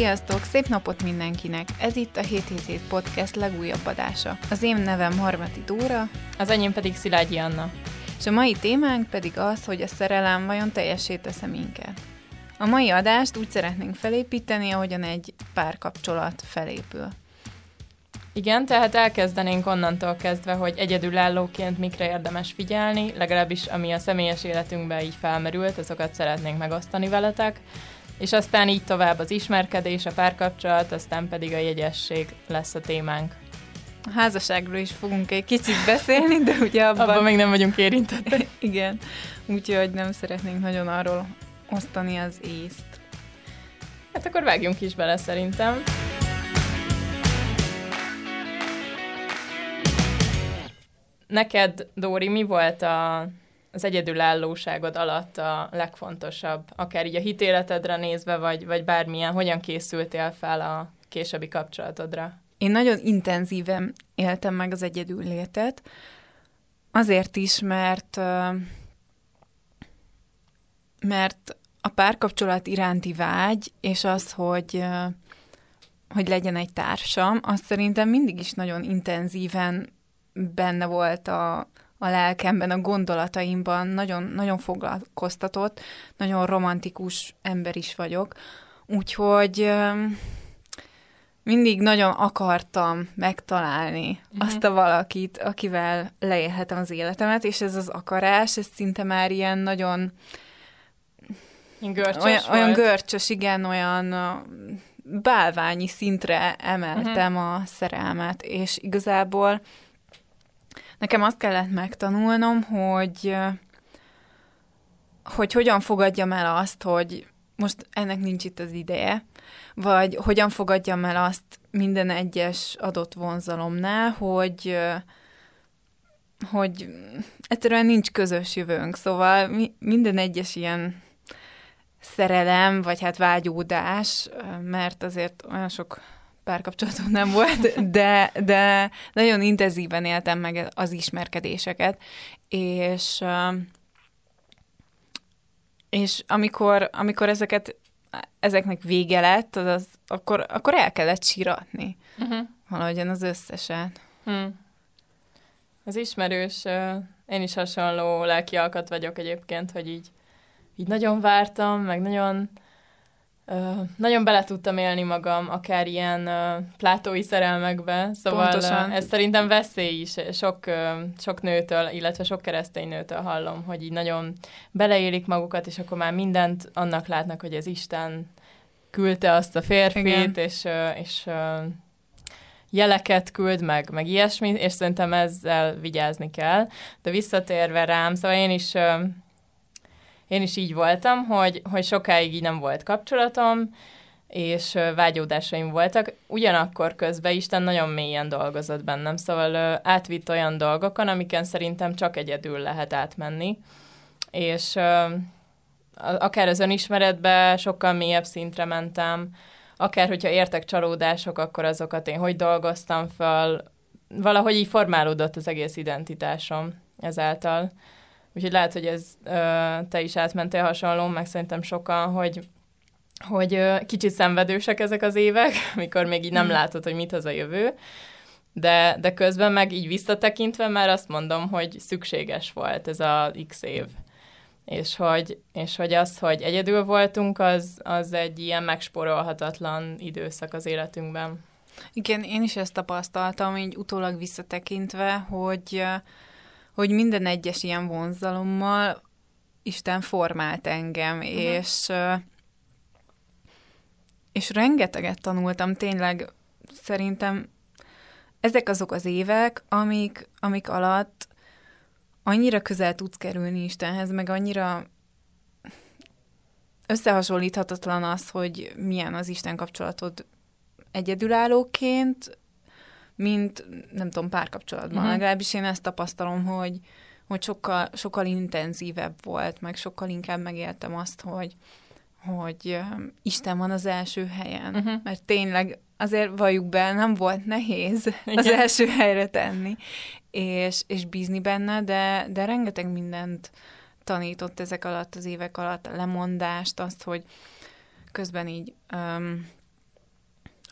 Sziasztok, szép napot mindenkinek! Ez itt a 777 Podcast legújabb adása. Az én nevem Harmati Dóra. Az enyém pedig Szilágyi Anna. És a mai témánk pedig az, hogy a szerelem vajon teljessé tesz minket. A mai adást úgy szeretnénk felépíteni, ahogyan egy párkapcsolat felépül. Igen, tehát elkezdenénk onnantól kezdve, hogy egyedülállóként mikre érdemes figyelni, legalábbis ami a személyes életünkben így felmerült, azokat szeretnénk megosztani veletek, és aztán így tovább az ismerkedés, a párkapcsolat, aztán pedig a jegyesség lesz a témánk. A házasságról is fogunk egy kicsit beszélni, de ugye abban... abban még nem vagyunk érintettek. Igen, úgyhogy nem szeretnénk nagyon arról osztani az észt. Hát akkor vágjunk is bele szerintem. Neked, Dóri, mi volt a, az egyedülállóságod alatt a legfontosabb, akár így a hitéletedre nézve, vagy, vagy bármilyen, hogyan készültél fel a későbbi kapcsolatodra? Én nagyon intenzíven éltem meg az egyedüllétet, azért is, mert mert a párkapcsolat iránti vágy, és az, hogy hogy legyen egy társam, az szerintem mindig is nagyon intenzíven benne volt a, a lelkemben, a gondolataimban, nagyon, nagyon foglalkoztatott, nagyon romantikus ember is vagyok, úgyhogy mindig nagyon akartam megtalálni uh-huh. azt a valakit, akivel leélhetem az életemet, és ez az akarás, ez szinte már ilyen nagyon görcsös olyan, olyan görcsös, igen, olyan bálványi szintre emeltem uh-huh. a szerelmet, és igazából nekem azt kellett megtanulnom, hogy hogy hogyan fogadjam el azt, hogy most ennek nincs itt az ideje, vagy hogyan fogadjam el azt minden egyes adott vonzalomnál, hogy hogy egyszerűen nincs közös jövőnk, szóval mi, minden egyes ilyen szerelem, vagy hát vágyódás, mert azért olyan sok párkapcsolatom nem volt, de, de nagyon intenzíven éltem meg az ismerkedéseket, és és amikor, amikor ezeket, ezeknek vége lett, az, az, akkor, akkor el kellett síratni uh-huh. valahogyan az összeset. Hmm. Ez ismerős. Én is hasonló lelki alkat vagyok egyébként, hogy így, így nagyon vártam, meg nagyon nagyon bele tudtam élni magam, akár ilyen uh, plátói szerelmekbe, szóval Pontosan. ez szerintem veszély is. Sok, sok nőtől, illetve sok keresztény nőtől hallom, hogy így nagyon beleélik magukat, és akkor már mindent annak látnak, hogy ez Isten küldte azt a férfit, Igen. és, és jeleket küld meg, meg ilyesmi, és szerintem ezzel vigyázni kell. De visszatérve rám, szóval én is én is így voltam, hogy, hogy sokáig így nem volt kapcsolatom, és vágyódásaim voltak. Ugyanakkor közben Isten nagyon mélyen dolgozott bennem, szóval átvitt olyan dolgokon, amiken szerintem csak egyedül lehet átmenni. És akár az önismeretbe sokkal mélyebb szintre mentem, akár hogyha értek csalódások, akkor azokat én hogy dolgoztam fel, valahogy így formálódott az egész identitásom ezáltal. Úgyhogy lehet, hogy ez ö, te is átmentél hasonló, meg szerintem sokan, hogy hogy ö, kicsit szenvedősek ezek az évek, mikor még így nem mm. látod, hogy mit az a jövő, de, de közben meg így visszatekintve már azt mondom, hogy szükséges volt ez a x év. És hogy, és hogy az, hogy egyedül voltunk, az, az egy ilyen megsporolhatatlan időszak az életünkben. Igen, én is ezt tapasztaltam, így utólag visszatekintve, hogy hogy minden egyes ilyen vonzalommal Isten formált engem, uh-huh. és és rengeteget tanultam, tényleg szerintem ezek azok az évek, amik, amik alatt annyira közel tudsz kerülni Istenhez, meg annyira összehasonlíthatatlan az, hogy milyen az Isten kapcsolatod egyedülállóként, mint nem tudom, párkapcsolatban. Uh-huh. Legalábbis én ezt tapasztalom, hogy, hogy sokkal, sokkal intenzívebb volt, meg sokkal inkább megéltem azt, hogy, hogy Isten van az első helyen. Uh-huh. Mert tényleg azért valljuk be, nem volt nehéz Igen. az első helyre tenni, és, és bízni benne, de, de rengeteg mindent tanított ezek alatt az évek alatt, a lemondást, azt, hogy közben így um,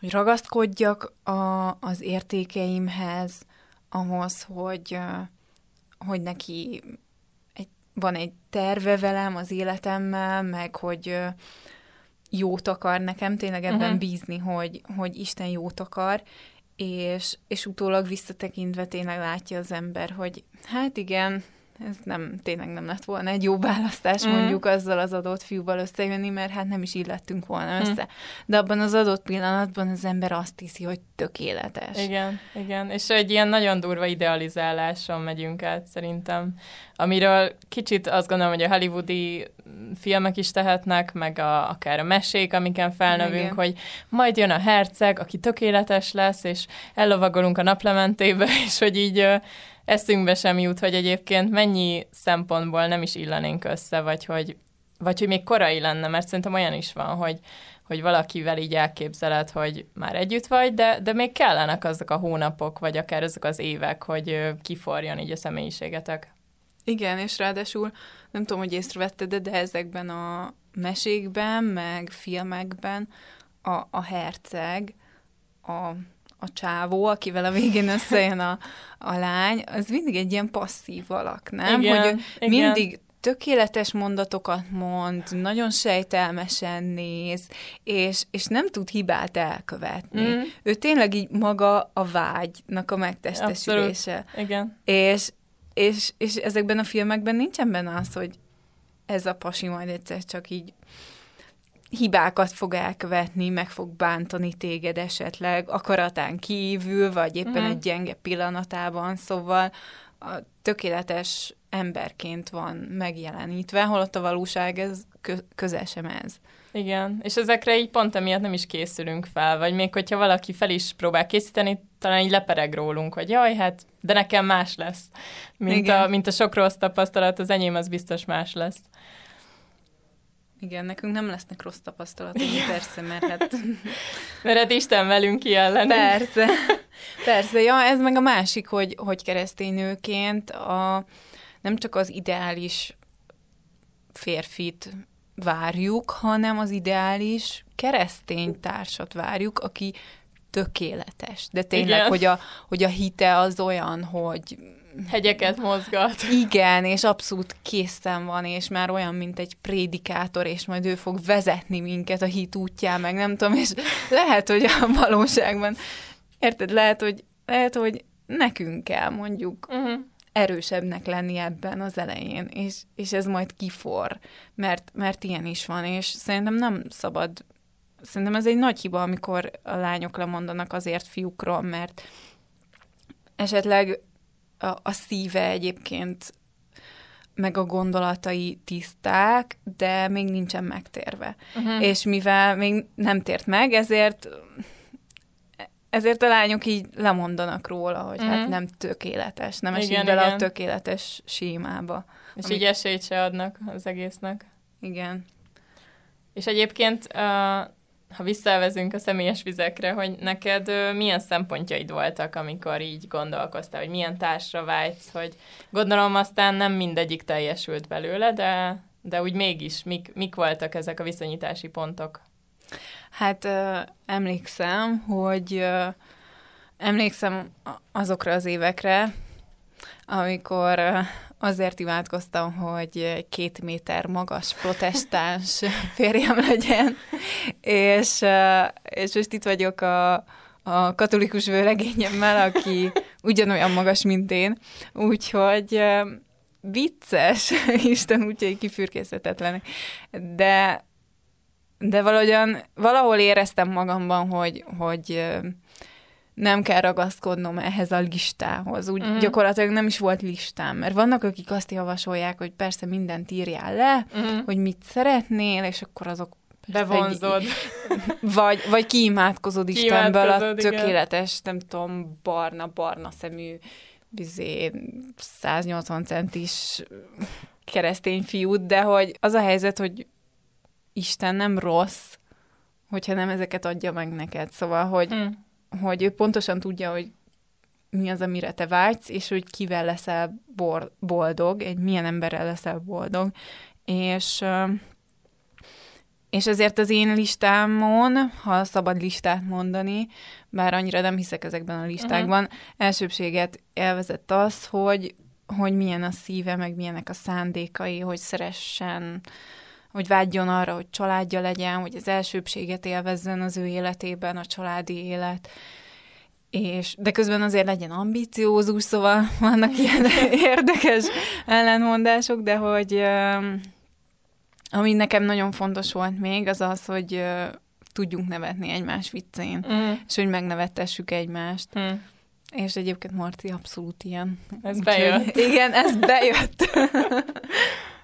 hogy ragaszkodjak a, az értékeimhez, ahhoz, hogy, hogy neki egy, van egy terve velem az életemmel, meg hogy jót akar nekem, tényleg ebben uh-huh. bízni, hogy, hogy Isten jót akar, és, és utólag visszatekintve tényleg látja az ember, hogy hát igen, ez nem, tényleg nem lett volna egy jó választás mm. mondjuk azzal az adott fiúval összejönni, mert hát nem is illettünk volna mm. össze. De abban az adott pillanatban az ember azt hiszi, hogy tökéletes. Igen, igen. És egy ilyen nagyon durva idealizáláson megyünk át szerintem, amiről kicsit azt gondolom, hogy a hollywoodi filmek is tehetnek, meg a, akár a mesék, amiken felnövünk, igen. hogy majd jön a herceg, aki tökéletes lesz, és ellovagolunk a naplementébe, és hogy így eszünkbe sem jut, hogy egyébként mennyi szempontból nem is illenénk össze, vagy hogy, vagy hogy még korai lenne, mert szerintem olyan is van, hogy, hogy valakivel így elképzeled, hogy már együtt vagy, de, de még kellenek azok a hónapok, vagy akár azok az évek, hogy kiforjon így a személyiségetek. Igen, és ráadásul nem tudom, hogy észrevetted, de ezekben a mesékben, meg filmekben a, a herceg, a a csávó, akivel a végén összejön a, a lány, az mindig egy ilyen passzív alak, nem? Igen, hogy igen. mindig tökéletes mondatokat mond, nagyon sejtelmesen néz, és, és nem tud hibát elkövetni. Mm. Ő tényleg így maga a vágynak a megtestesülése. Abszolút. Igen. És, és, és ezekben a filmekben nincsen benne az, hogy ez a pasi majd egyszer csak így hibákat fog elkövetni, meg fog bántani téged esetleg akaratán kívül, vagy éppen mm. egy gyenge pillanatában, szóval a tökéletes emberként van megjelenítve, holott a valóság ez kö- közel sem ez. Igen, és ezekre így pont emiatt nem is készülünk fel, vagy még hogyha valaki fel is próbál készíteni, talán így lepereg rólunk, hogy jaj, hát, de nekem más lesz, mint, a, mint a sok rossz tapasztalat, az enyém az biztos más lesz. Igen, nekünk nem lesznek rossz tapasztalatok, persze, mert hát... mert hát Isten velünk ki Persze, persze. Ja, ez meg a másik, hogy, hogy keresztény nőként a, nem csak az ideális férfit várjuk, hanem az ideális keresztény társat várjuk, aki tökéletes. De tényleg, hogy a, hogy a hite az olyan, hogy hegyeket mozgat. Igen, és abszolút készen van, és már olyan, mint egy prédikátor, és majd ő fog vezetni minket a hit útján, meg nem tudom, és lehet, hogy a valóságban, érted, lehet, hogy, lehet, hogy nekünk kell mondjuk uh-huh. erősebbnek lenni ebben az elején, és, és ez majd kifor, mert, mert ilyen is van, és szerintem nem szabad, szerintem ez egy nagy hiba, amikor a lányok lemondanak azért fiúkról, mert esetleg a, a szíve egyébként meg a gondolatai tiszták, de még nincsen megtérve. Uh-huh. És mivel még nem tért meg, ezért ezért a lányok így lemondanak róla, hogy uh-huh. hát nem tökéletes, nem esik bele igen. a tökéletes sémába. És ami... így esélyt se adnak az egésznek. Igen. És egyébként uh, ha visszavezünk a személyes vizekre, hogy neked ö, milyen szempontjaid voltak, amikor így gondolkoztál, hogy milyen társra vágysz, hogy gondolom aztán nem mindegyik teljesült belőle, de, de úgy mégis, mik, mik voltak ezek a viszonyítási pontok? Hát ö, emlékszem, hogy ö, emlékszem azokra az évekre, amikor azért imádkoztam, hogy két méter magas protestáns férjem legyen, és, és most itt vagyok a, a katolikus vőlegényemmel, aki ugyanolyan magas, mint én, úgyhogy vicces, Isten útjai kifürkészhetetlenek, de de valahogyan, valahol éreztem magamban, hogy, hogy nem kell ragaszkodnom ehhez a listához. Úgy mm. gyakorlatilag nem is volt listám, mert vannak, akik azt javasolják, hogy persze mindent írjál le, mm. hogy mit szeretnél, és akkor azok Bevonzod. Egy, vagy, vagy kiimádkozod Istenből a tökéletes, igen. nem tudom, barna-barna szemű bizé, 180 centis keresztény fiút, de hogy az a helyzet, hogy Isten nem rossz, hogyha nem ezeket adja meg neked. Szóval, hogy mm hogy ő pontosan tudja, hogy mi az, amire te vágysz, és hogy kivel leszel boldog, egy milyen emberrel leszel boldog, és és ezért az én listámon, ha szabad listát mondani, bár annyira nem hiszek ezekben a listákban, uh-huh. elsőbséget elvezett az, hogy, hogy milyen a szíve, meg milyenek a szándékai, hogy szeressen, hogy vágyjon arra, hogy családja legyen, hogy az elsőbséget élvezzen az ő életében, a családi élet, és, de közben azért legyen ambiciózus, szóval vannak ilyen érdekes ellentmondások, de hogy ami nekem nagyon fontos volt még, az az, hogy tudjunk nevetni egymás viccén, mm. és hogy megnevettessük egymást. Mm. És egyébként Marci abszolút ilyen. Ez Úgy, bejött. Igen, ez bejött.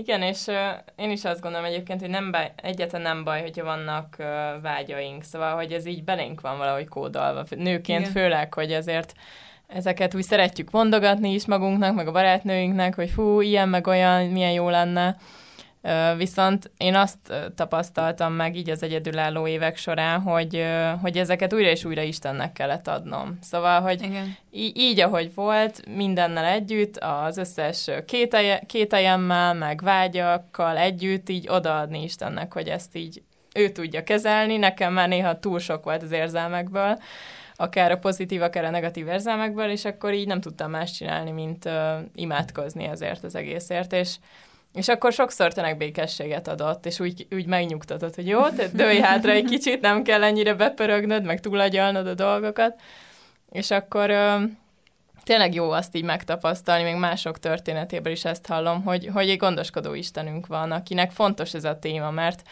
Igen, és uh, én is azt gondolom egyébként, hogy nem baj, egyáltalán nem baj, hogyha vannak uh, vágyaink, szóval, hogy ez így belénk van valahogy kódolva, nőként Igen. főleg, hogy azért ezeket úgy szeretjük mondogatni is magunknak, meg a barátnőinknek, hogy fú, ilyen meg olyan, milyen jó lenne, Viszont én azt tapasztaltam meg így az egyedülálló évek során, hogy, hogy ezeket újra és újra Istennek kellett adnom. Szóval, hogy Igen. Í- így, ahogy volt, mindennel együtt, az összes kételjemmel, meg vágyakkal együtt így odaadni Istennek, hogy ezt így ő tudja kezelni. Nekem már néha túl sok volt az érzelmekből, akár a pozitív, akár a negatív érzelmekből, és akkor így nem tudtam más csinálni, mint uh, imádkozni ezért az egészért, és és akkor sokszor tényleg békességet adott, és úgy, úgy megnyugtatott, hogy jó, te dőj hátra egy kicsit, nem kell ennyire bepörögnöd, meg túlagyalnod a dolgokat. És akkor ö, tényleg jó azt így megtapasztalni, még mások történetéből is ezt hallom, hogy, hogy egy gondoskodó Istenünk van, akinek fontos ez a téma, mert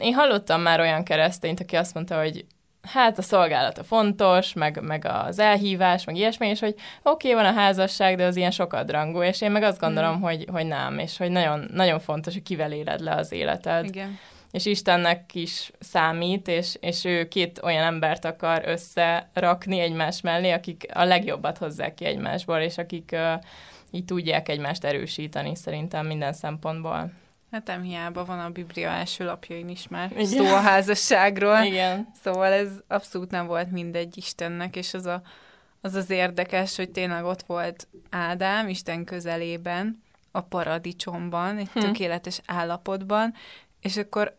én hallottam már olyan keresztényt, aki azt mondta, hogy hát a szolgálata fontos, meg, meg az elhívás, meg ilyesmi, és hogy oké, okay, van a házasság, de az ilyen sokadrangú, és én meg azt gondolom, mm. hogy, hogy nem, és hogy nagyon, nagyon fontos, hogy kivel éled le az életed. Igen. És Istennek is számít, és, és ő két olyan embert akar összerakni egymás mellé, akik a legjobbat hozzák ki egymásból, és akik uh, így tudják egymást erősíteni szerintem minden szempontból. Hát nem hiába van a Biblia első lapjain is már Igen. szó a házasságról. Igen. Szóval ez abszolút nem volt mindegy Istennek, és az, a, az az érdekes, hogy tényleg ott volt Ádám Isten közelében, a paradicsomban, egy hm. tökéletes állapotban, és akkor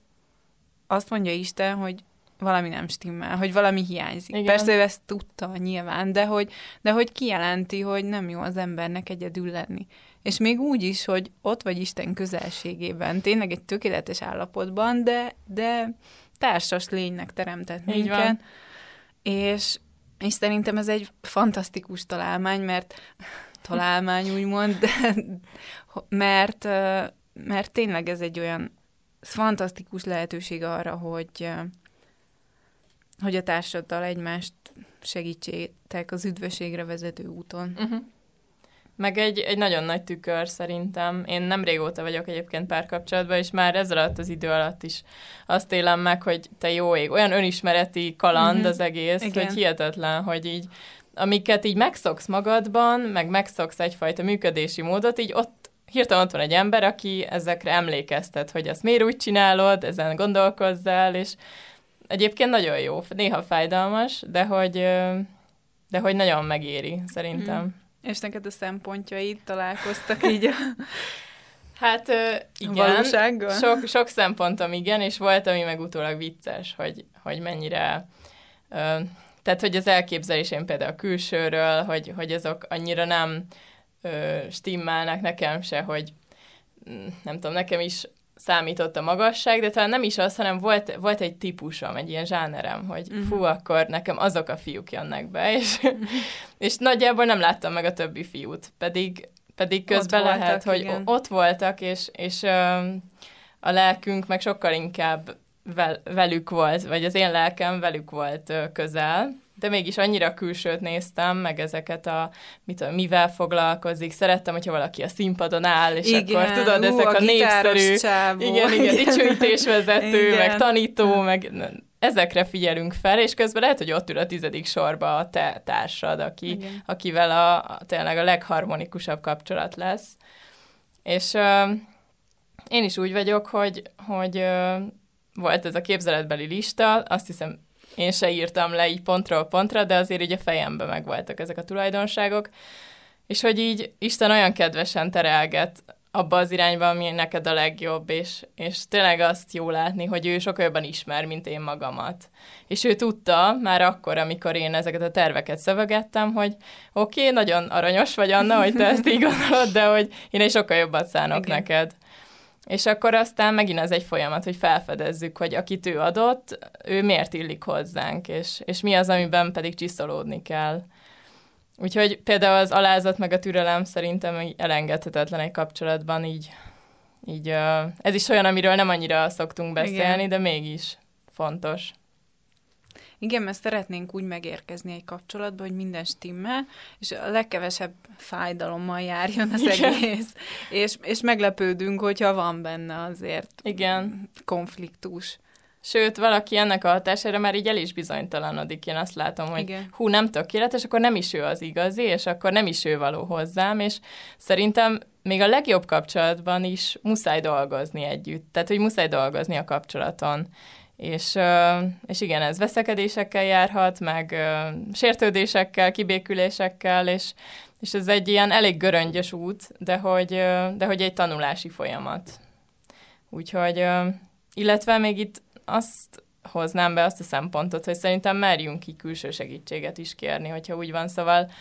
azt mondja Isten, hogy valami nem stimmel, hogy valami hiányzik. Igen. Persze ő ezt tudta nyilván, de hogy, de hogy kijelenti, hogy nem jó az embernek egyedül lenni. És még úgy is, hogy ott vagy Isten közelségében, tényleg egy tökéletes állapotban, de, de társas lénynek teremtett Így minket. Van. És, és szerintem ez egy fantasztikus találmány, mert találmány úgymond, de, mert, mert tényleg ez egy olyan fantasztikus lehetőség arra, hogy, hogy a társaddal egymást segítsétek az üdvösségre vezető úton. Uh-huh. Meg egy, egy nagyon nagy tükör szerintem. Én nem régóta vagyok egyébként párkapcsolatban, és már ez alatt az idő alatt is azt élem meg, hogy te jó ég, olyan önismereti kaland mm-hmm. az egész, Igen. hogy hihetetlen, hogy így amiket így megszoksz magadban, meg megszoksz egyfajta működési módot, így ott hirtelen ott van egy ember, aki ezekre emlékeztet, hogy azt miért úgy csinálod, ezen gondolkozzál, és egyébként nagyon jó, néha fájdalmas, de hogy, de hogy nagyon megéri, szerintem. Mm. És neked a szempontjaid találkoztak így a... Hát igen, Valósággal? sok, sok szempontom igen, és volt, ami meg utólag vicces, hogy, hogy mennyire... tehát, hogy az elképzelésém például a külsőről, hogy, hogy azok annyira nem stimmelnek nekem se, hogy mm, nem tudom, nekem is számított a magasság, de talán nem is az, hanem volt, volt egy típusom, egy ilyen zsánerem, hogy uh-huh. fú, akkor nekem azok a fiúk jönnek be, és, uh-huh. és nagyjából nem láttam meg a többi fiút, pedig, pedig közben ott lehet, voltak, hogy igen. ott voltak, és, és a lelkünk meg sokkal inkább vel, velük volt, vagy az én lelkem velük volt közel, de mégis annyira külsőt néztem, meg ezeket a, mit tudom, mivel foglalkozik. Szerettem, hogyha valaki a színpadon áll, és igen, akkor tudod, ú, ezek a, a népszerű, csávó. igen, igen, dicsőítésvezető, igen. meg tanító, meg ezekre figyelünk fel, és közben lehet, hogy ott ül a tizedik sorba a te társad, aki, akivel a, a, tényleg a legharmonikusabb kapcsolat lesz. És uh, én is úgy vagyok, hogy, hogy uh, volt ez a képzeletbeli lista, azt hiszem én se írtam le így pontról pontra, de azért így a fejemben megvoltak ezek a tulajdonságok, és hogy így Isten olyan kedvesen terelget abba az irányba, ami neked a legjobb, és, és tényleg azt jó látni, hogy ő sokkal jobban ismer, mint én magamat. És ő tudta már akkor, amikor én ezeket a terveket szövegettem, hogy oké, okay, nagyon aranyos vagy Anna, hogy te ezt így gondolod, de hogy én egy sokkal jobbat szánok Igen. neked. És akkor aztán megint ez egy folyamat, hogy felfedezzük, hogy akit ő adott, ő miért illik hozzánk, és, és mi az, amiben pedig csiszolódni kell. Úgyhogy például az alázat meg a türelem szerintem elengedhetetlen egy kapcsolatban, így, így ez is olyan, amiről nem annyira szoktunk beszélni, Igen. de mégis fontos. Igen, mert szeretnénk úgy megérkezni egy kapcsolatba, hogy minden stimmel, és a legkevesebb fájdalommal járjon az Igen. egész, és, és meglepődünk, hogyha van benne azért Igen. konfliktus. Sőt, valaki ennek a hatására már így el is bizonytalanodik. Én azt látom, hogy Igen. hú, nem tökéletes, akkor nem is ő az igazi, és akkor nem is ő való hozzám, és szerintem még a legjobb kapcsolatban is muszáj dolgozni együtt. Tehát, hogy muszáj dolgozni a kapcsolaton. És, és igen, ez veszekedésekkel járhat, meg sértődésekkel, kibékülésekkel, és, és ez egy ilyen elég göröngyös út, de hogy, de hogy egy tanulási folyamat. Úgyhogy, illetve még itt azt hoznám be azt a szempontot, hogy szerintem merjünk ki külső segítséget is kérni, hogyha úgy van, szóval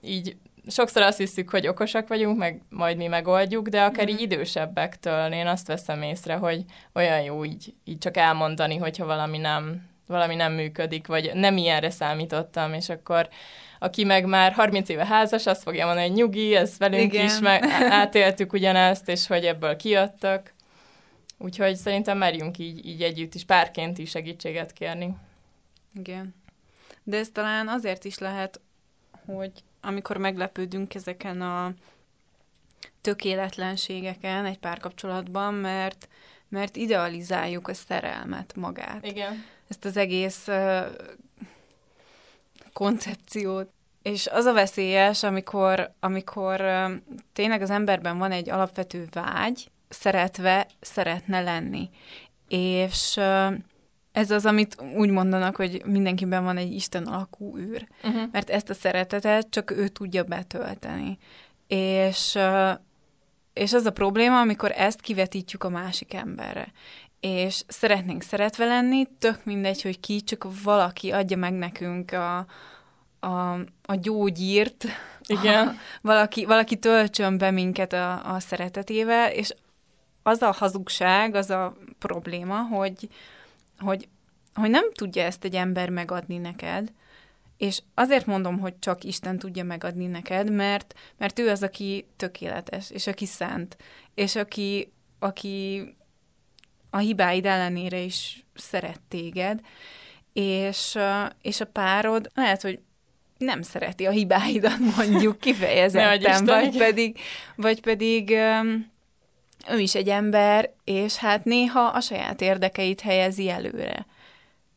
így sokszor azt hiszük, hogy okosak vagyunk, meg majd mi megoldjuk, de akár így mhm. idősebbektől én azt veszem észre, hogy olyan jó így, így csak elmondani, hogyha valami nem, valami nem működik, vagy nem ilyenre számítottam, és akkor aki meg már 30 éve házas, azt fogja mondani, hogy nyugi, ez velünk Igen. is, meg átéltük ugyanezt, és hogy ebből kijöttök. Úgyhogy szerintem merjünk így, így együtt is, párként is segítséget kérni. Igen. De ez talán azért is lehet, hogy amikor meglepődünk ezeken a tökéletlenségeken egy párkapcsolatban, mert, mert idealizáljuk a szerelmet magát. Igen. Ezt az egész uh, koncepciót. És az a veszélyes, amikor, amikor uh, tényleg az emberben van egy alapvető vágy, szeretve szeretne lenni. És uh, ez az, amit úgy mondanak, hogy mindenkiben van egy Isten alakú űr, uh-huh. mert ezt a szeretetet csak ő tudja betölteni. És, és az a probléma, amikor ezt kivetítjük a másik emberre. És szeretnénk szeretve lenni, tök mindegy, hogy ki, csak valaki adja meg nekünk a, a, a gyógyírt, Igen. A, valaki, valaki töltsön be minket a, a szeretetével, és az a hazugság, az a probléma, hogy, hogy, hogy nem tudja ezt egy ember megadni neked, és azért mondom, hogy csak Isten tudja megadni neked, mert, mert ő az, aki tökéletes, és aki szent, és aki, aki a hibáid ellenére is szeret téged, és, és a párod lehet, hogy nem szereti a hibáidat, mondjuk kifejezetten, vagy pedig, vagy pedig ő is egy ember, és hát néha a saját érdekeit helyezi előre.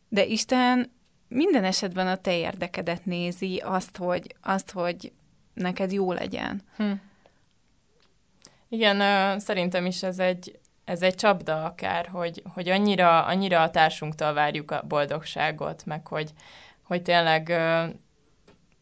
De Isten minden esetben a te érdekedet nézi, azt, hogy, azt, hogy neked jó legyen. Hm. Igen, szerintem is ez egy, ez egy csapda akár, hogy, hogy annyira, annyira a társunktól várjuk a boldogságot, meg hogy, hogy tényleg uh,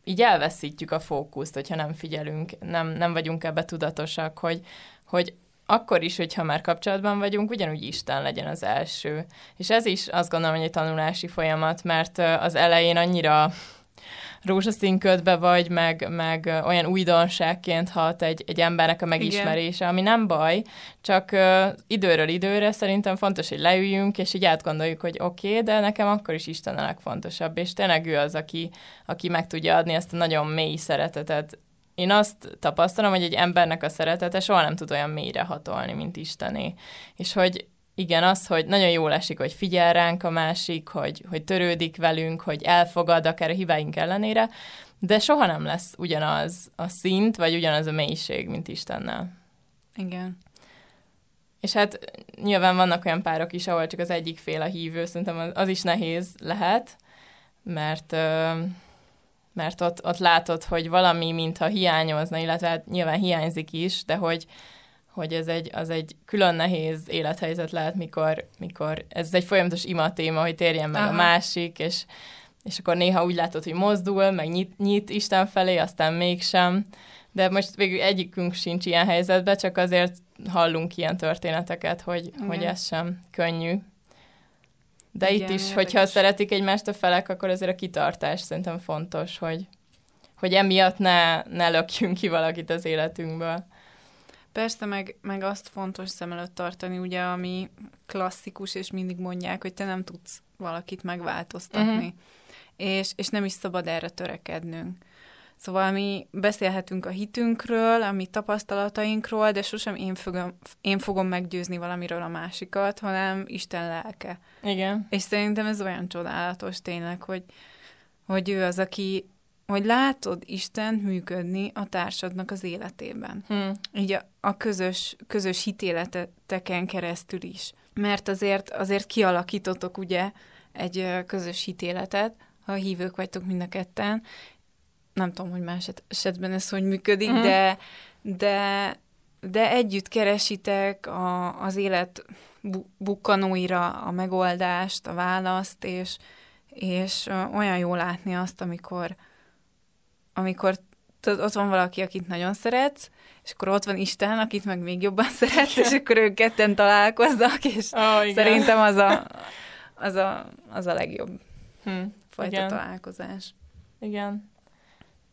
így elveszítjük a fókuszt, hogyha nem figyelünk, nem, nem vagyunk ebbe tudatosak, hogy, hogy akkor is, hogyha már kapcsolatban vagyunk, ugyanúgy Isten legyen az első. És ez is azt gondolom, hogy egy tanulási folyamat, mert az elején annyira rózsaszín ködbe vagy, meg, meg olyan újdonságként hat egy, egy embernek a megismerése, Igen. ami nem baj, csak uh, időről időre szerintem fontos, hogy leüljünk, és így átgondoljuk, hogy oké, okay, de nekem akkor is Isten a legfontosabb, és tényleg ő az, aki, aki meg tudja adni ezt a nagyon mély szeretetet én azt tapasztalom, hogy egy embernek a szeretete soha nem tud olyan mélyre hatolni, mint Istené. És hogy igen, az, hogy nagyon jól esik, hogy figyel ránk a másik, hogy, hogy törődik velünk, hogy elfogad akár a hibáink ellenére, de soha nem lesz ugyanaz a szint, vagy ugyanaz a mélység, mint Istennel. Igen. És hát nyilván vannak olyan párok is, ahol csak az egyik fél a hívő, szerintem az, az is nehéz lehet, mert mert ott, ott látod, hogy valami mintha hiányozna, illetve hát nyilván hiányzik is, de hogy, hogy ez egy, az egy külön nehéz élethelyzet lehet, mikor, mikor ez egy folyamatos ima téma, hogy térjen meg Aha. a másik, és, és akkor néha úgy látod, hogy mozdul, meg nyit, nyit Isten felé, aztán mégsem, de most végül egyikünk sincs ilyen helyzetben, csak azért hallunk ilyen történeteket, hogy, hogy ez sem könnyű. De Igen, itt is, érdekes. hogyha szeretik egymást a felek, akkor azért a kitartás szerintem fontos, hogy, hogy emiatt ne, ne lökjünk ki valakit az életünkből. Persze, meg, meg azt fontos szem előtt tartani, ugye, ami klasszikus, és mindig mondják, hogy te nem tudsz valakit megváltoztatni. Uh-huh. És, és nem is szabad erre törekednünk. Szóval mi beszélhetünk a hitünkről, a mi tapasztalatainkról, de sosem én fogom, én fogom meggyőzni valamiről a másikat, hanem Isten lelke. Igen. És szerintem ez olyan csodálatos tényleg, hogy, hogy ő az, aki hogy látod Isten működni a társadnak az életében. Hmm. Így a, a közös, közös hitéleteken keresztül is. Mert azért, azért kialakítotok ugye egy közös hitéletet, ha hívők vagytok mind a ketten. Nem tudom, hogy más esetben ez hogy működik, hmm. de, de, de együtt keresitek a, az élet bukkanóira a megoldást, a választ, és, és olyan jó látni azt, amikor, amikor tudod, ott van valaki, akit nagyon szeretsz, és akkor ott van Isten, akit meg még jobban szeretsz, és akkor ők ketten találkoznak, és oh, szerintem az a, az a, az a legjobb hm, fajta igen. találkozás. Igen.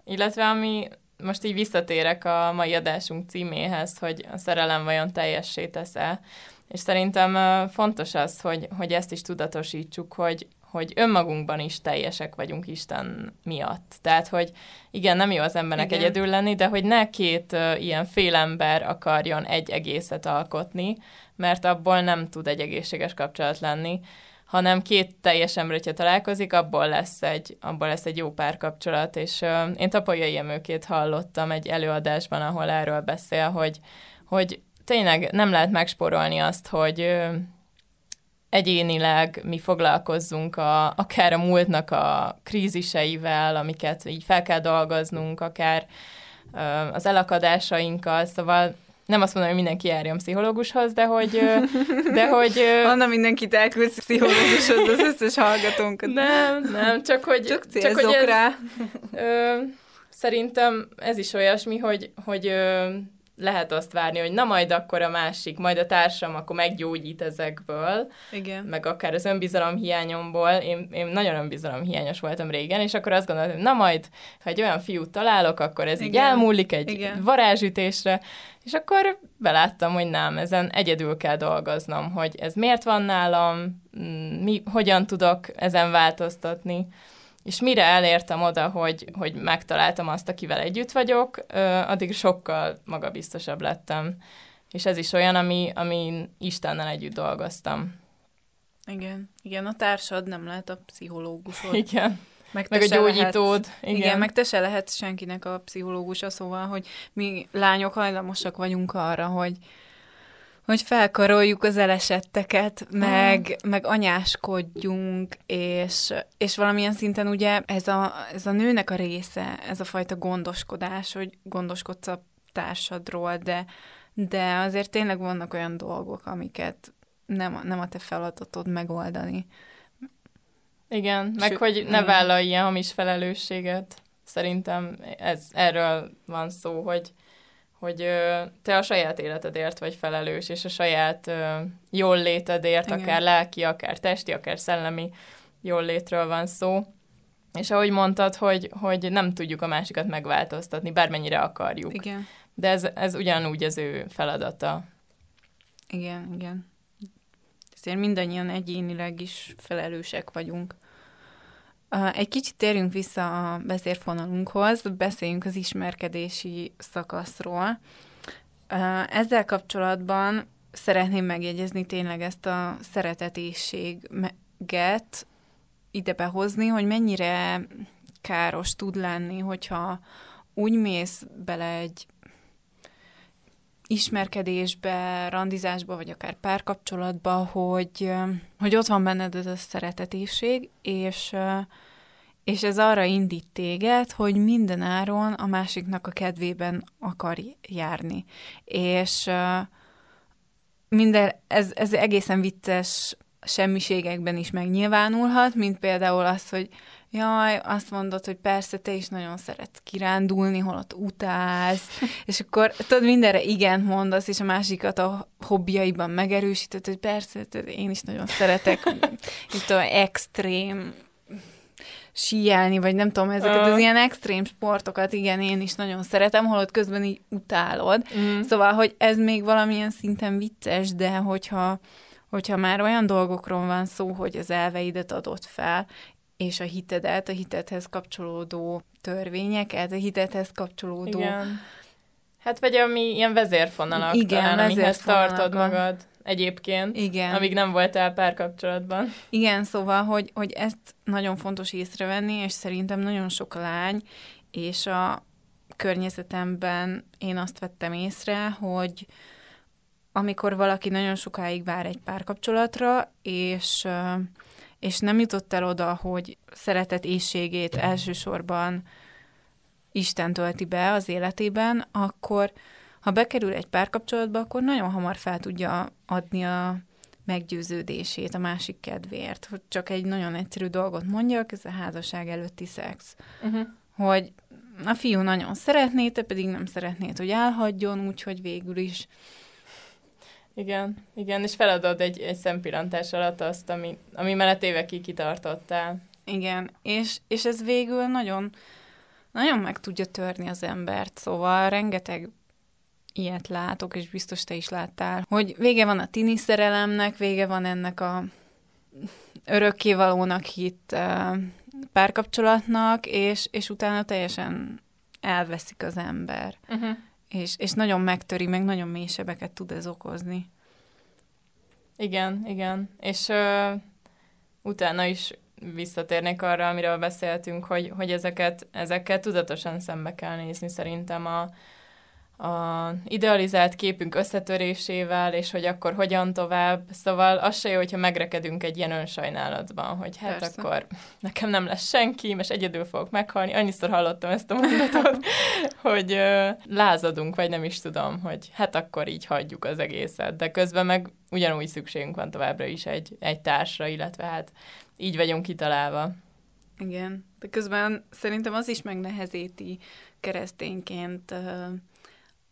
Illetve ami most így visszatérek a mai adásunk címéhez, hogy a szerelem vajon teljessé tesz-e, és szerintem fontos az, hogy, hogy ezt is tudatosítsuk, hogy, hogy önmagunkban is teljesek vagyunk Isten miatt. Tehát, hogy igen, nem jó az embernek igen. egyedül lenni, de hogy ne két uh, ilyen félember akarjon egy egészet alkotni, mert abból nem tud egy egészséges kapcsolat lenni, hanem két teljes ember, találkozik, abból lesz egy, abból lesz egy jó párkapcsolat, és uh, én Tapolyai Emőkét hallottam egy előadásban, ahol erről beszél, hogy, hogy tényleg nem lehet megsporolni azt, hogy uh, egyénileg mi foglalkozzunk a, akár a múltnak a kríziseivel, amiket így fel kell dolgoznunk, akár az elakadásainkkal, szóval nem azt mondom, hogy mindenki járjon pszichológushoz, de hogy... De hogy Anna mindenkit elküldsz pszichológushoz, az összes hallgatónkat. Nem, nem, csak hogy... Csak, csak hogy ez, rá. Ö, szerintem ez is olyasmi, hogy, hogy ö, lehet azt várni, hogy na majd akkor a másik, majd a társam akkor meggyógyít ezekből, Igen. meg akár az önbizalom hiányomból. Én, én nagyon önbizalom hiányos voltam régen, és akkor azt gondoltam, na majd, ha egy olyan fiút találok, akkor ez Igen. így elmúlik egy Igen. varázsütésre, és akkor beláttam, hogy nem, ezen egyedül kell dolgoznom, hogy ez miért van nálam, mi, hogyan tudok ezen változtatni. És mire elértem oda, hogy, hogy megtaláltam azt, akivel együtt vagyok, addig sokkal magabiztosabb lettem. És ez is olyan, ami, ami Istennel együtt dolgoztam. Igen, igen, a társad nem lehet a pszichológusod. Igen. Meg, meg a gyógyítód. Lehetsz, igen. igen, meg te se lehetsz senkinek a pszichológusa, szóval, hogy mi lányok hajlamosak vagyunk arra, hogy, hogy felkaroljuk az elesetteket, meg, meg anyáskodjunk, és, és valamilyen szinten ugye ez a, ez a nőnek a része, ez a fajta gondoskodás, hogy gondoskodsz a társadról, de, de azért tényleg vannak olyan dolgok, amiket nem, nem a te feladatod megoldani. Igen, meg Sőt, hogy ne vállalj ilyen hamis felelősséget. Szerintem ez, erről van szó, hogy hogy te a saját életedért vagy felelős, és a saját jól létedért, Igen. akár lelki, akár testi, akár szellemi jól létről van szó. És ahogy mondtad, hogy, hogy nem tudjuk a másikat megváltoztatni, bármennyire akarjuk. Igen. De ez, ez ugyanúgy az ő feladata. Igen, igen. Ezért mindannyian egyénileg is felelősek vagyunk. Egy kicsit térjünk vissza a vezérfonalunkhoz, beszéljünk az ismerkedési szakaszról. Ezzel kapcsolatban szeretném megjegyezni tényleg ezt a szeretetésséget ide behozni, hogy mennyire káros tud lenni, hogyha úgy mész bele egy ismerkedésbe, randizásba, vagy akár párkapcsolatba, hogy, hogy ott van benned ez a szeretetéség, és, és ez arra indít téged, hogy minden áron a másiknak a kedvében akar járni. És minden, ez, ez egészen vicces semmiségekben is megnyilvánulhat, mint például az, hogy jaj, azt mondod, hogy persze, te is nagyon szeretsz kirándulni, holott utálsz, és akkor tudod, mindenre igent mondasz, és a másikat a hobbiaiban megerősíted, hogy persze, én is nagyon szeretek, itt a extrém síelni, vagy nem tudom, ezeket az ilyen extrém sportokat, igen, én is nagyon szeretem, holott közben így utálod. Mm. Szóval, hogy ez még valamilyen szinten vicces, de hogyha hogyha már olyan dolgokról van szó, hogy az elveidet adott fel, és a hitedet, a hitedhez kapcsolódó törvényeket, a hitedhez kapcsolódó... Igen. Hát vagy ami ilyen vezérfonalak Igen, talán, amihez tartod magad egyébként, Igen. amíg nem voltál párkapcsolatban. Igen, szóval, hogy, hogy ezt nagyon fontos észrevenni, és szerintem nagyon sok lány, és a környezetemben én azt vettem észre, hogy amikor valaki nagyon sokáig vár egy párkapcsolatra, és és nem jutott el oda, hogy szeretet éjségét elsősorban Isten tölti be az életében, akkor ha bekerül egy párkapcsolatba, akkor nagyon hamar fel tudja adni a meggyőződését a másik kedvéért. Hogy csak egy nagyon egyszerű dolgot mondjak, ez a házasság előtti szex. Uh-huh. Hogy a fiú nagyon szeretné, te pedig nem szeretnéd, hogy elhagyjon, úgyhogy végül is igen, igen, és feladod egy, egy szempillantás alatt azt, ami, ami mellett évekig kitartottál. Igen, és, és ez végül nagyon, nagyon meg tudja törni az embert, szóval rengeteg ilyet látok, és biztos te is láttál, hogy vége van a tini szerelemnek, vége van ennek a örökkévalónak hitt párkapcsolatnak, és, és utána teljesen elveszik az ember. Uh-huh. És, és nagyon megtöri, meg nagyon mély sebeket tud ez okozni. Igen, igen. És ö, utána is visszatérnék arra, amiről beszéltünk, hogy, hogy ezeket, ezekkel tudatosan szembe kell nézni szerintem a, a idealizált képünk összetörésével, és hogy akkor hogyan tovább. Szóval az se jó, hogyha megrekedünk egy ilyen önsajnálatban, hogy hát Persze. akkor nekem nem lesz senki, és egyedül fogok meghalni. Annyiszor hallottam ezt a mondatot, hogy ö, lázadunk, vagy nem is tudom, hogy hát akkor így hagyjuk az egészet. De közben meg ugyanúgy szükségünk van továbbra is egy, egy társra, illetve hát így vagyunk kitalálva. Igen, de közben szerintem az is megnehezíti keresztényként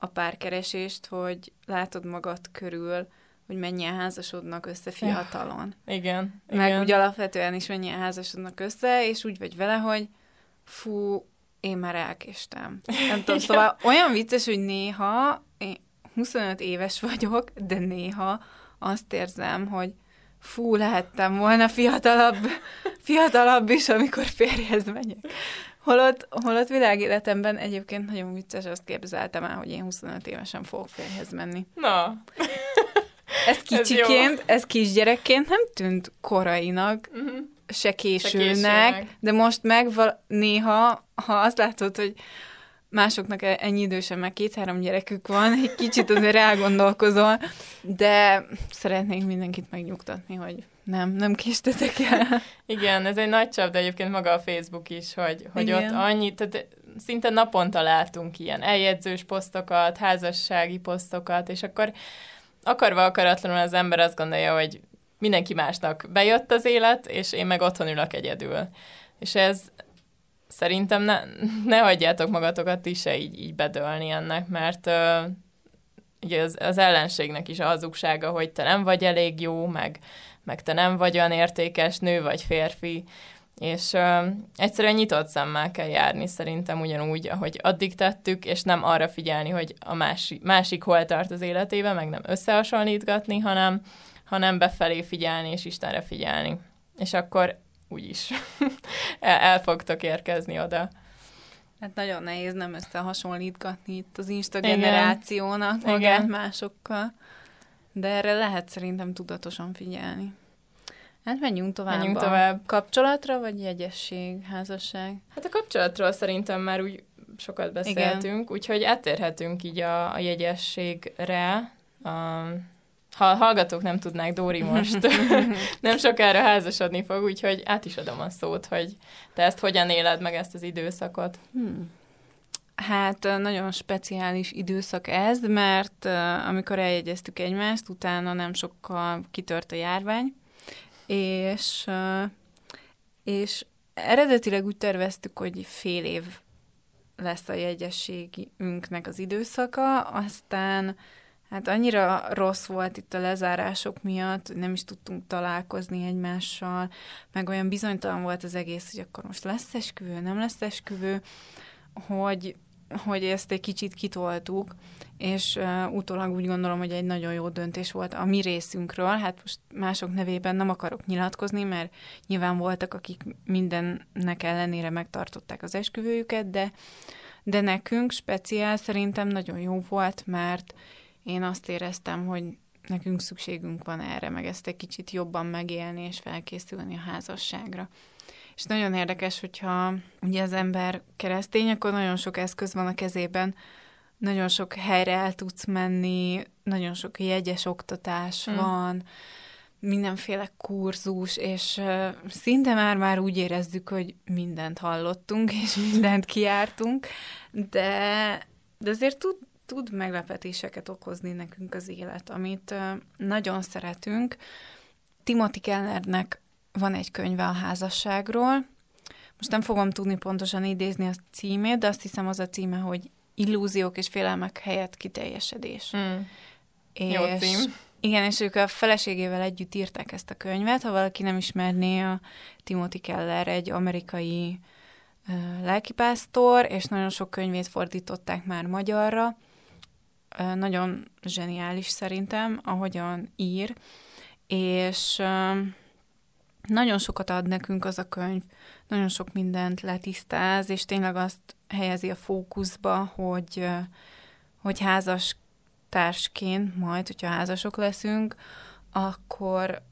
a párkeresést, hogy látod magad körül, hogy mennyien házasodnak össze fiatalon. Igen. Meg igen. úgy alapvetően is mennyien házasodnak össze, és úgy vagy vele, hogy fú, én már elkéstem. Nem tudom, szóval olyan vicces, hogy néha, én 25 éves vagyok, de néha azt érzem, hogy fú, lehettem volna fiatalabb, fiatalabb is, amikor férjhez megyek. Holott, holott világéletemben egyébként nagyon vicces, azt képzeltem el, hogy én 25 évesen fogok férjhez menni. Na. Ez kicsiként, ez, ez kisgyerekként nem tűnt korainak, uh-huh. se későnek, se későnek, de most meg val- néha, ha azt látod, hogy másoknak e- ennyi idősen meg két-három gyerekük van, egy kicsit azért elgondolkozol, de szeretnék mindenkit megnyugtatni, hogy nem, nem késtetek el. Igen, ez egy nagy csapda egyébként maga a Facebook is, hogy, hogy ott annyi, tehát szinte naponta látunk ilyen eljegyzős posztokat, házassági posztokat, és akkor akarva akaratlanul az ember azt gondolja, hogy mindenki másnak bejött az élet, és én meg otthon ülök egyedül. És ez szerintem ne, ne hagyjátok magatokat is se így, így bedölni ennek, mert uh, ugye az, az ellenségnek is a hazugsága, hogy te nem vagy elég jó, meg, meg te nem vagy olyan értékes nő vagy férfi, és uh, egyszerűen nyitott szemmel kell járni szerintem ugyanúgy, ahogy addig tettük, és nem arra figyelni, hogy a másik, másik hol tart az életében, meg nem összehasonlítgatni, hanem, hanem befelé figyelni, és Istenre figyelni. És akkor úgyis el, el fogtok érkezni oda. Hát nagyon nehéz nem összehasonlítgatni itt az Insta generációnak Igen. magát Igen. másokkal, de erre lehet szerintem tudatosan figyelni. Hát menjünk tovább. Menjünk tovább. Kapcsolatra, vagy jegyesség, házasság? Hát a kapcsolatról szerintem már úgy sokat beszéltünk, Igen. úgyhogy átérhetünk így a, a jegyességre. Um, ha hallgatók nem tudnák, Dóri most nem sokára házasodni fog, úgyhogy át is adom a szót, hogy te ezt hogyan éled meg ezt az időszakot. Hmm. Hát nagyon speciális időszak ez, mert amikor eljegyeztük egymást, utána nem sokkal kitört a járvány, és, és eredetileg úgy terveztük, hogy fél év lesz a jegyességünknek az időszaka, aztán hát annyira rossz volt itt a lezárások miatt, nem is tudtunk találkozni egymással, meg olyan bizonytalan volt az egész, hogy akkor most lesz esküvő, nem lesz esküvő, hogy, hogy ezt egy kicsit kitoltuk, és uh, utólag úgy gondolom, hogy egy nagyon jó döntés volt a mi részünkről. Hát most mások nevében nem akarok nyilatkozni, mert nyilván voltak, akik mindennek ellenére megtartották az esküvőjüket, de, de nekünk speciál szerintem nagyon jó volt, mert én azt éreztem, hogy nekünk szükségünk van erre, meg ezt egy kicsit jobban megélni és felkészülni a házasságra. És nagyon érdekes, hogyha ugye az ember keresztény, akkor nagyon sok eszköz van a kezében, nagyon sok helyre el tudsz menni, nagyon sok jegyes oktatás hmm. van, mindenféle kurzus, és uh, szinte már-már úgy érezzük, hogy mindent hallottunk, és mindent kiártunk, de, de azért tud, tud meglepetéseket okozni nekünk az élet, amit uh, nagyon szeretünk. Timothy Kellernek van egy könyve a házasságról, most nem fogom tudni pontosan idézni a címét, de azt hiszem az a címe, hogy illúziók és félelmek helyett kiteljesedés. Mm. És, Jó cím. Igen, és ők a feleségével együtt írták ezt a könyvet. Ha valaki nem ismerné, a Timothy Keller egy amerikai uh, lelkipásztor, és nagyon sok könyvét fordították már magyarra. Uh, nagyon zseniális szerintem, ahogyan ír, és uh, nagyon sokat ad nekünk az a könyv, nagyon sok mindent letisztáz, és tényleg azt helyezi a fókuszba, hogy, hogy házas társként majd, hogyha házasok leszünk, akkor,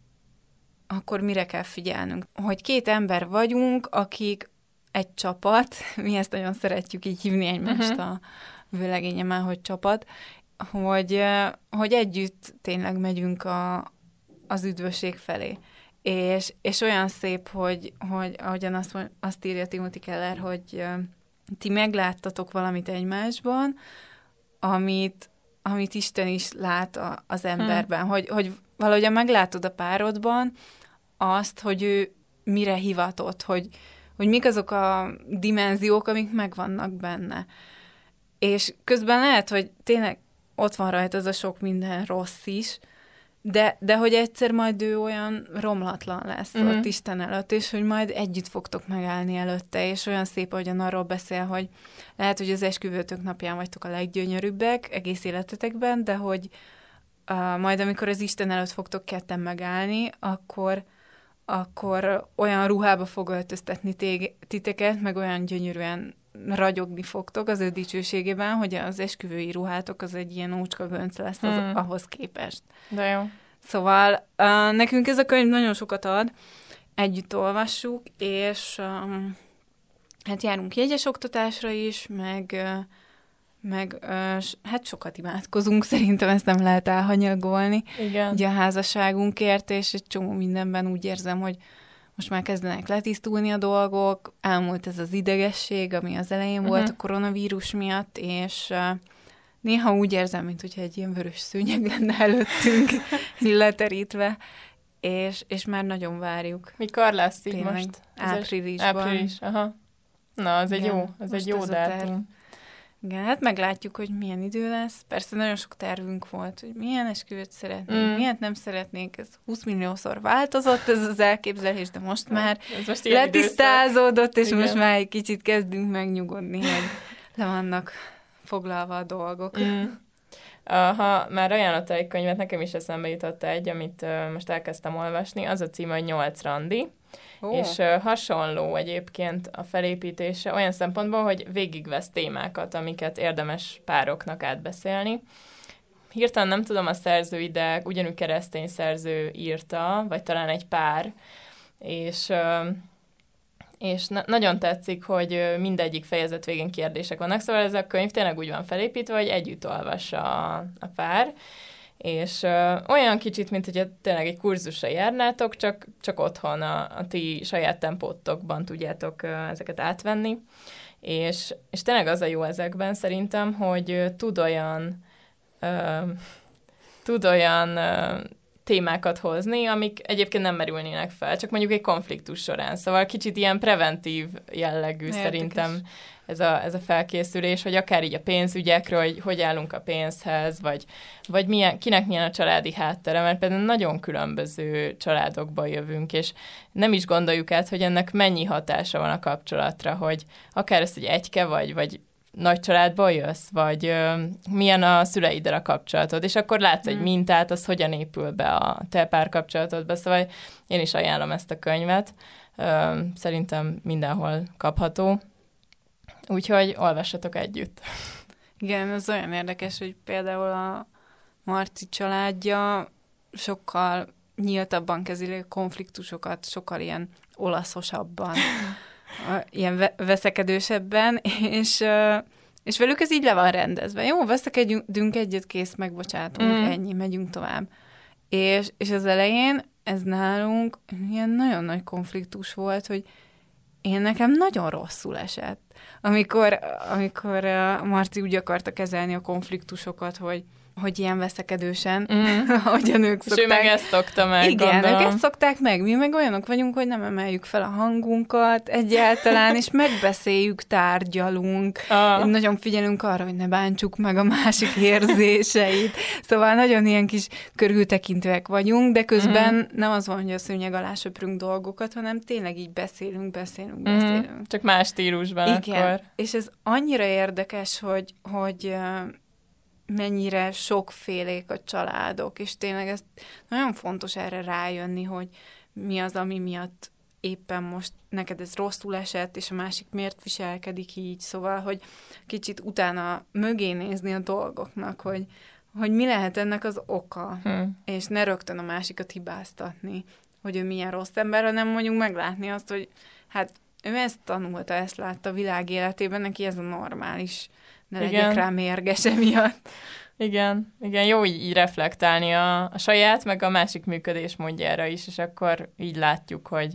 akkor mire kell figyelnünk? Hogy két ember vagyunk, akik egy csapat, mi ezt nagyon szeretjük így hívni egymást uh-huh. a vőlegényemmel, hogy csapat, hogy, hogy együtt tényleg megyünk a, az üdvösség felé. És, és olyan szép, hogy, hogy ahogyan azt, azt írja Timothy Keller, hogy ti megláttatok valamit egymásban, amit, amit Isten is lát a, az emberben, hmm. hogy, hogy valahogyan meglátod a párodban azt, hogy ő mire hivatott, hogy, hogy mik azok a dimenziók, amik megvannak benne. És közben lehet, hogy tényleg ott van rajta az a sok minden rossz is, de, de hogy egyszer majd ő olyan romlatlan lesz uh-huh. ott Isten előtt, és hogy majd együtt fogtok megállni előtte, és olyan szép, ahogyan arról beszél, hogy lehet, hogy az esküvőtök napján vagytok a leggyönyörűbbek egész életetekben, de hogy uh, majd amikor az Isten előtt fogtok ketten megállni, akkor akkor olyan ruhába fog öltöztetni tég, titeket, meg olyan gyönyörűen ragyogni fogtok az ő dicsőségében, hogy az esküvői ruhátok az egy ilyen ócska gönc lesz az, hmm. ahhoz képest. De jó. Szóval uh, nekünk ez a könyv nagyon sokat ad, együtt olvassuk, és um, hát járunk jegyes oktatásra is, meg, uh, meg uh, hát sokat imádkozunk, szerintem ezt nem lehet elhanyagolni. Igen. Ugye a házasságunkért, és egy csomó mindenben úgy érzem, hogy most már kezdenek letisztulni a dolgok, elmúlt ez az idegesség, ami az elején uh-huh. volt a koronavírus miatt, és néha úgy érzem, mint hogyha egy ilyen vörös szőnyeg lenne előttünk, leterítve, és, és már nagyon várjuk. Mikor lesz így Tényleg, most? Áprilisban. Április, aha. Na, az egy jó, az egy jó dátum. Igen, hát meglátjuk, hogy milyen idő lesz. Persze nagyon sok tervünk volt, hogy milyen esküvőt szeretnénk, mm. milyen nem szeretnénk. Ez 20 milliószor változott ez az elképzelés, de most már ez most letisztázódott, és Igen. most már egy kicsit kezdünk megnyugodni, hogy le vannak foglalva a dolgok. Mm. Ha már ajánlotta egy könyvet, nekem is eszembe jutott egy, amit most elkezdtem olvasni, az a cím, hogy Nyolc randi. Oh. És uh, hasonló egyébként a felépítése olyan szempontból, hogy végigvesz témákat, amiket érdemes pároknak átbeszélni. Hirtelen nem tudom a szerző ide, ugyanúgy keresztény szerző írta, vagy talán egy pár, és uh, és na- nagyon tetszik, hogy mindegyik fejezet végén kérdések vannak, szóval ez a könyv tényleg úgy van felépítve, hogy együtt olvassa a, a pár, és ö, olyan kicsit, mint hogy tényleg egy kurzusra járnátok, csak, csak otthon a, a ti saját tempótokban tudjátok ö, ezeket átvenni, és, és tényleg az a jó ezekben szerintem, hogy ö, tud olyan ö, tud olyan ö, témákat hozni, amik egyébként nem merülnének fel, csak mondjuk egy konfliktus során. Szóval kicsit ilyen preventív jellegű Érdekes. szerintem ez a, ez a felkészülés, hogy akár így a pénzügyekről, hogy hogy állunk a pénzhez, vagy, vagy milyen, kinek milyen a családi háttere, mert például nagyon különböző családokba jövünk, és nem is gondoljuk át, hogy ennek mennyi hatása van a kapcsolatra, hogy akár ez, hogy egyke vagy, vagy nagy családból jössz, vagy ö, milyen a szüleiddel a kapcsolatod, és akkor látsz egy mm. mintát, az hogyan épül be a te párkapcsolatodba, szóval én is ajánlom ezt a könyvet, ö, szerintem mindenhol kapható, úgyhogy olvassatok együtt. Igen, ez olyan érdekes, hogy például a Marci családja sokkal nyíltabban kezeli konfliktusokat, sokkal ilyen olaszosabban ilyen veszekedősebben, és, és velük ez így le van rendezve. Jó, veszekedünk egyet, kész, megbocsátunk, mm. ennyi, megyünk tovább. És, és az elején ez nálunk ilyen nagyon nagy konfliktus volt, hogy én nekem nagyon rosszul esett. Amikor, amikor Marci úgy akarta kezelni a konfliktusokat, hogy hogy ilyen veszekedősen, mm. ahogy a nők szokták. És ő meg ezt szokta meg, Igen, gondolom. ők ezt szokták meg. Mi meg olyanok vagyunk, hogy nem emeljük fel a hangunkat egyáltalán, és megbeszéljük, tárgyalunk. Ah. Nagyon figyelünk arra, hogy ne bántsuk meg a másik érzéseit. Szóval nagyon ilyen kis körültekintőek vagyunk, de közben mm. nem az van, hogy a szőnyeg alá söprünk dolgokat, hanem tényleg így beszélünk, beszélünk, mm. beszélünk. Csak más stílusban Igen. akkor. És ez annyira érdekes, hogy, hogy mennyire sokfélék a családok, és tényleg ez nagyon fontos erre rájönni, hogy mi az, ami miatt éppen most neked ez rosszul esett, és a másik miért viselkedik így, szóval, hogy kicsit utána mögé nézni a dolgoknak, hogy, hogy mi lehet ennek az oka, hmm. és ne rögtön a másikat hibáztatni, hogy ő milyen rossz ember, hanem mondjuk meglátni azt, hogy hát ő ezt tanulta, ezt látta a világ életében, neki ez a normális ne igen. legyek rá mérges emiatt. Igen, igen, jó így, így reflektálni a, a saját, meg a másik működés módjára is, és akkor így látjuk, hogy,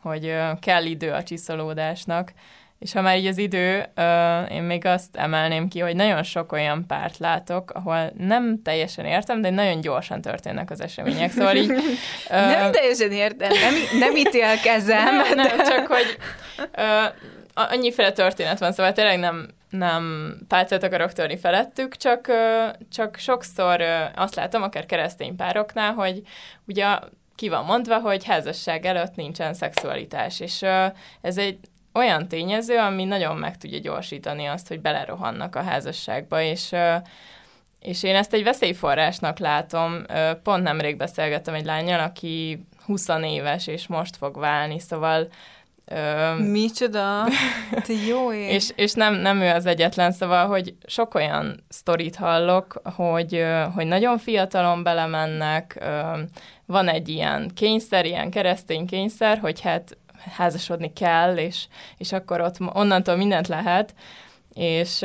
hogy kell idő a csiszolódásnak. És ha már így az idő, én még azt emelném ki, hogy nagyon sok olyan párt látok, ahol nem teljesen értem, de nagyon gyorsan történnek az események. Szóval így... nem teljesen értem, nem, nem ítélkezem. Nem, nem, csak hogy annyiféle történet van, szóval tényleg nem, nem pálcát akarok törni felettük, csak, csak sokszor azt látom, akár keresztény pároknál, hogy ugye ki van mondva, hogy házasság előtt nincsen szexualitás, és ez egy olyan tényező, ami nagyon meg tudja gyorsítani azt, hogy belerohannak a házasságba, és és én ezt egy veszélyforrásnak látom. Pont nemrég beszélgettem egy lányjal, aki 20 éves, és most fog válni, szóval Ö, Micsoda? Te jó ég. és, és nem, nem ő az egyetlen, szóval, hogy sok olyan sztorit hallok, hogy, hogy nagyon fiatalon belemennek, van egy ilyen kényszer, ilyen keresztény kényszer, hogy hát házasodni kell, és, és akkor ott onnantól mindent lehet, és,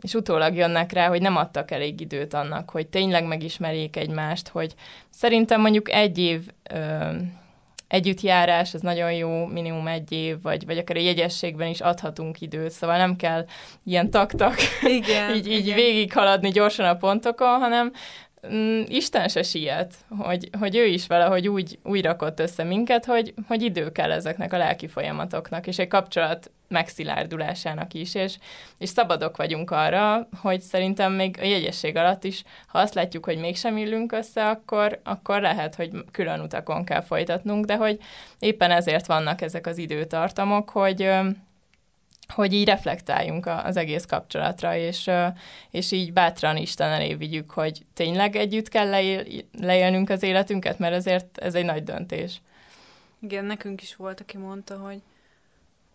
és utólag jönnek rá, hogy nem adtak elég időt annak, hogy tényleg megismerjék egymást, hogy szerintem mondjuk egy év együttjárás, ez nagyon jó, minimum egy év, vagy, vagy akár a jegyességben is adhatunk időt, szóval nem kell ilyen taktak így, így igen. végighaladni gyorsan a pontokon, hanem Isten se siet, hogy, hogy ő is valahogy úgy, úgy rakott össze minket, hogy, hogy idő kell ezeknek a lelki folyamatoknak, és egy kapcsolat megszilárdulásának is, és, és szabadok vagyunk arra, hogy szerintem még a jegyesség alatt is, ha azt látjuk, hogy mégsem illünk össze, akkor, akkor lehet, hogy külön utakon kell folytatnunk, de hogy éppen ezért vannak ezek az időtartamok, hogy hogy így reflektáljunk az egész kapcsolatra, és, és így bátran Isten elé vigyük, hogy tényleg együtt kell leél, leélnünk az életünket, mert ezért ez egy nagy döntés. Igen, nekünk is volt, aki mondta, hogy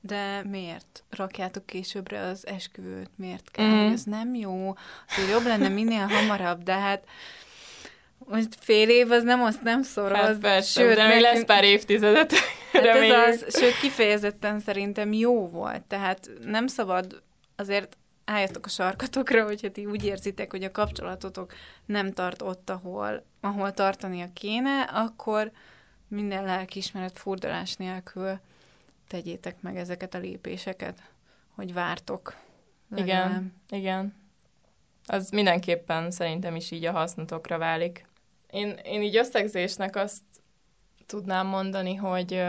de miért rakjátok későbbre az esküvőt? Miért kell? Mm. Ez nem jó. Hogy jobb lenne minél hamarabb, de hát most fél év az nem azt nem szoroz. Hát persze, sőt, de nekünk... lesz pár évtizedet. Hát ez az, sőt, kifejezetten szerintem jó volt. Tehát nem szabad azért álljatok a sarkatokra, hogyha ti úgy érzitek, hogy a kapcsolatotok nem tart ott, ahol, ahol tartania kéne, akkor minden lelkiismeret furdalás nélkül tegyétek meg ezeket a lépéseket, hogy vártok. Legalább. Igen, igen. Az mindenképpen szerintem is így a hasznotokra válik. Én, én így összegzésnek azt tudnám mondani, hogy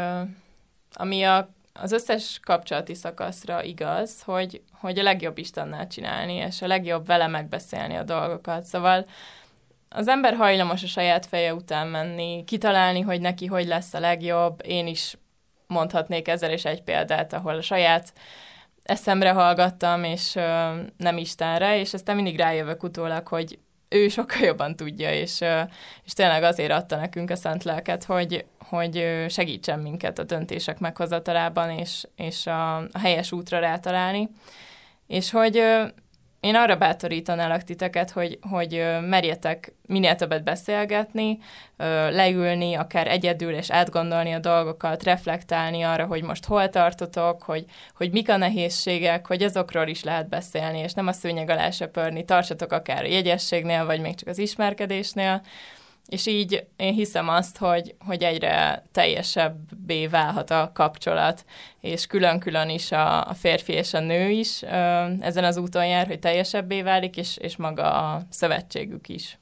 ami a, az összes kapcsolati szakaszra igaz, hogy, hogy a legjobb Istennel csinálni, és a legjobb vele megbeszélni a dolgokat. Szóval az ember hajlamos a saját feje után menni, kitalálni, hogy neki hogy lesz a legjobb. Én is mondhatnék ezzel is egy példát, ahol a saját eszemre hallgattam, és ö, nem Istenre, és aztán mindig rájövök utólag, hogy ő sokkal jobban tudja, és, és tényleg azért adta nekünk a szent lelket, hogy, hogy segítsen minket a döntések meghozatalában, és, és a, a helyes útra rátalálni. És hogy én arra bátorítanálak titeket, hogy, hogy merjetek minél többet beszélgetni, leülni, akár egyedül, és átgondolni a dolgokat, reflektálni arra, hogy most hol tartotok, hogy, hogy mik a nehézségek, hogy azokról is lehet beszélni, és nem a szőnyeg alá söpörni, tartsatok akár a jegyességnél, vagy még csak az ismerkedésnél, és így én hiszem azt, hogy, hogy egyre teljesebbé válhat a kapcsolat, és külön-külön is a, a férfi és a nő is ö, ezen az úton jár, hogy teljesebbé válik, és, és maga a szövetségük is.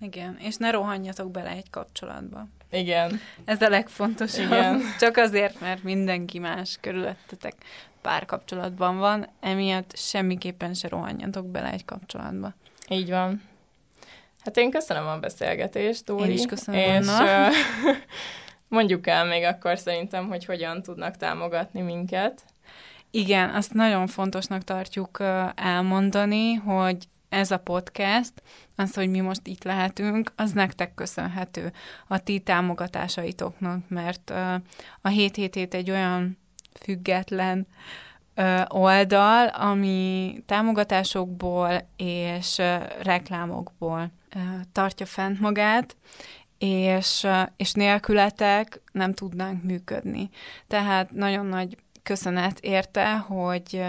Igen, és ne rohanjatok bele egy kapcsolatba. Igen. Ez a legfontosabb. Igen. Csak azért, mert mindenki más körülöttetek párkapcsolatban van, emiatt semmiképpen se rohanjatok bele egy kapcsolatba. Így van. Hát én köszönöm a beszélgetést, Dóri. Én is köszönöm, És uh, mondjuk el még akkor szerintem, hogy hogyan tudnak támogatni minket. Igen, azt nagyon fontosnak tartjuk elmondani, hogy ez a podcast, az, hogy mi most itt lehetünk, az nektek köszönhető a ti támogatásaitoknak, mert a 777 egy olyan független oldal, ami támogatásokból és reklámokból tartja fent magát, és, és nélkületek nem tudnánk működni. Tehát nagyon nagy köszönet érte, hogy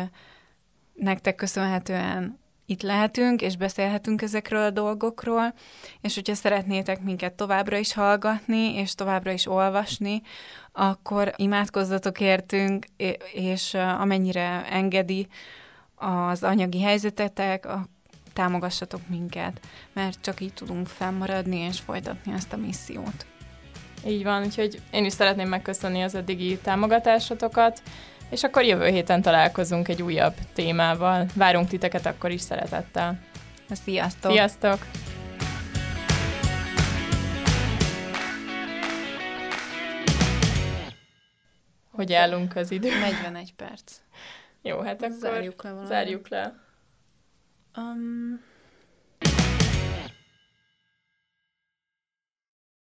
nektek köszönhetően itt lehetünk, és beszélhetünk ezekről a dolgokról, és hogyha szeretnétek minket továbbra is hallgatni, és továbbra is olvasni, akkor imádkozzatok értünk, és amennyire engedi az anyagi helyzetetek, támogassatok minket, mert csak így tudunk fennmaradni és folytatni ezt a missziót. Így van, úgyhogy én is szeretném megköszönni az eddigi támogatásotokat, és akkor jövő héten találkozunk egy újabb témával. Várunk titeket akkor is szeretettel. Sziasztok! Sziasztok! Hogy állunk az idő? 41 perc. Jó, hát akkor zárjuk le Zárjuk le. Um,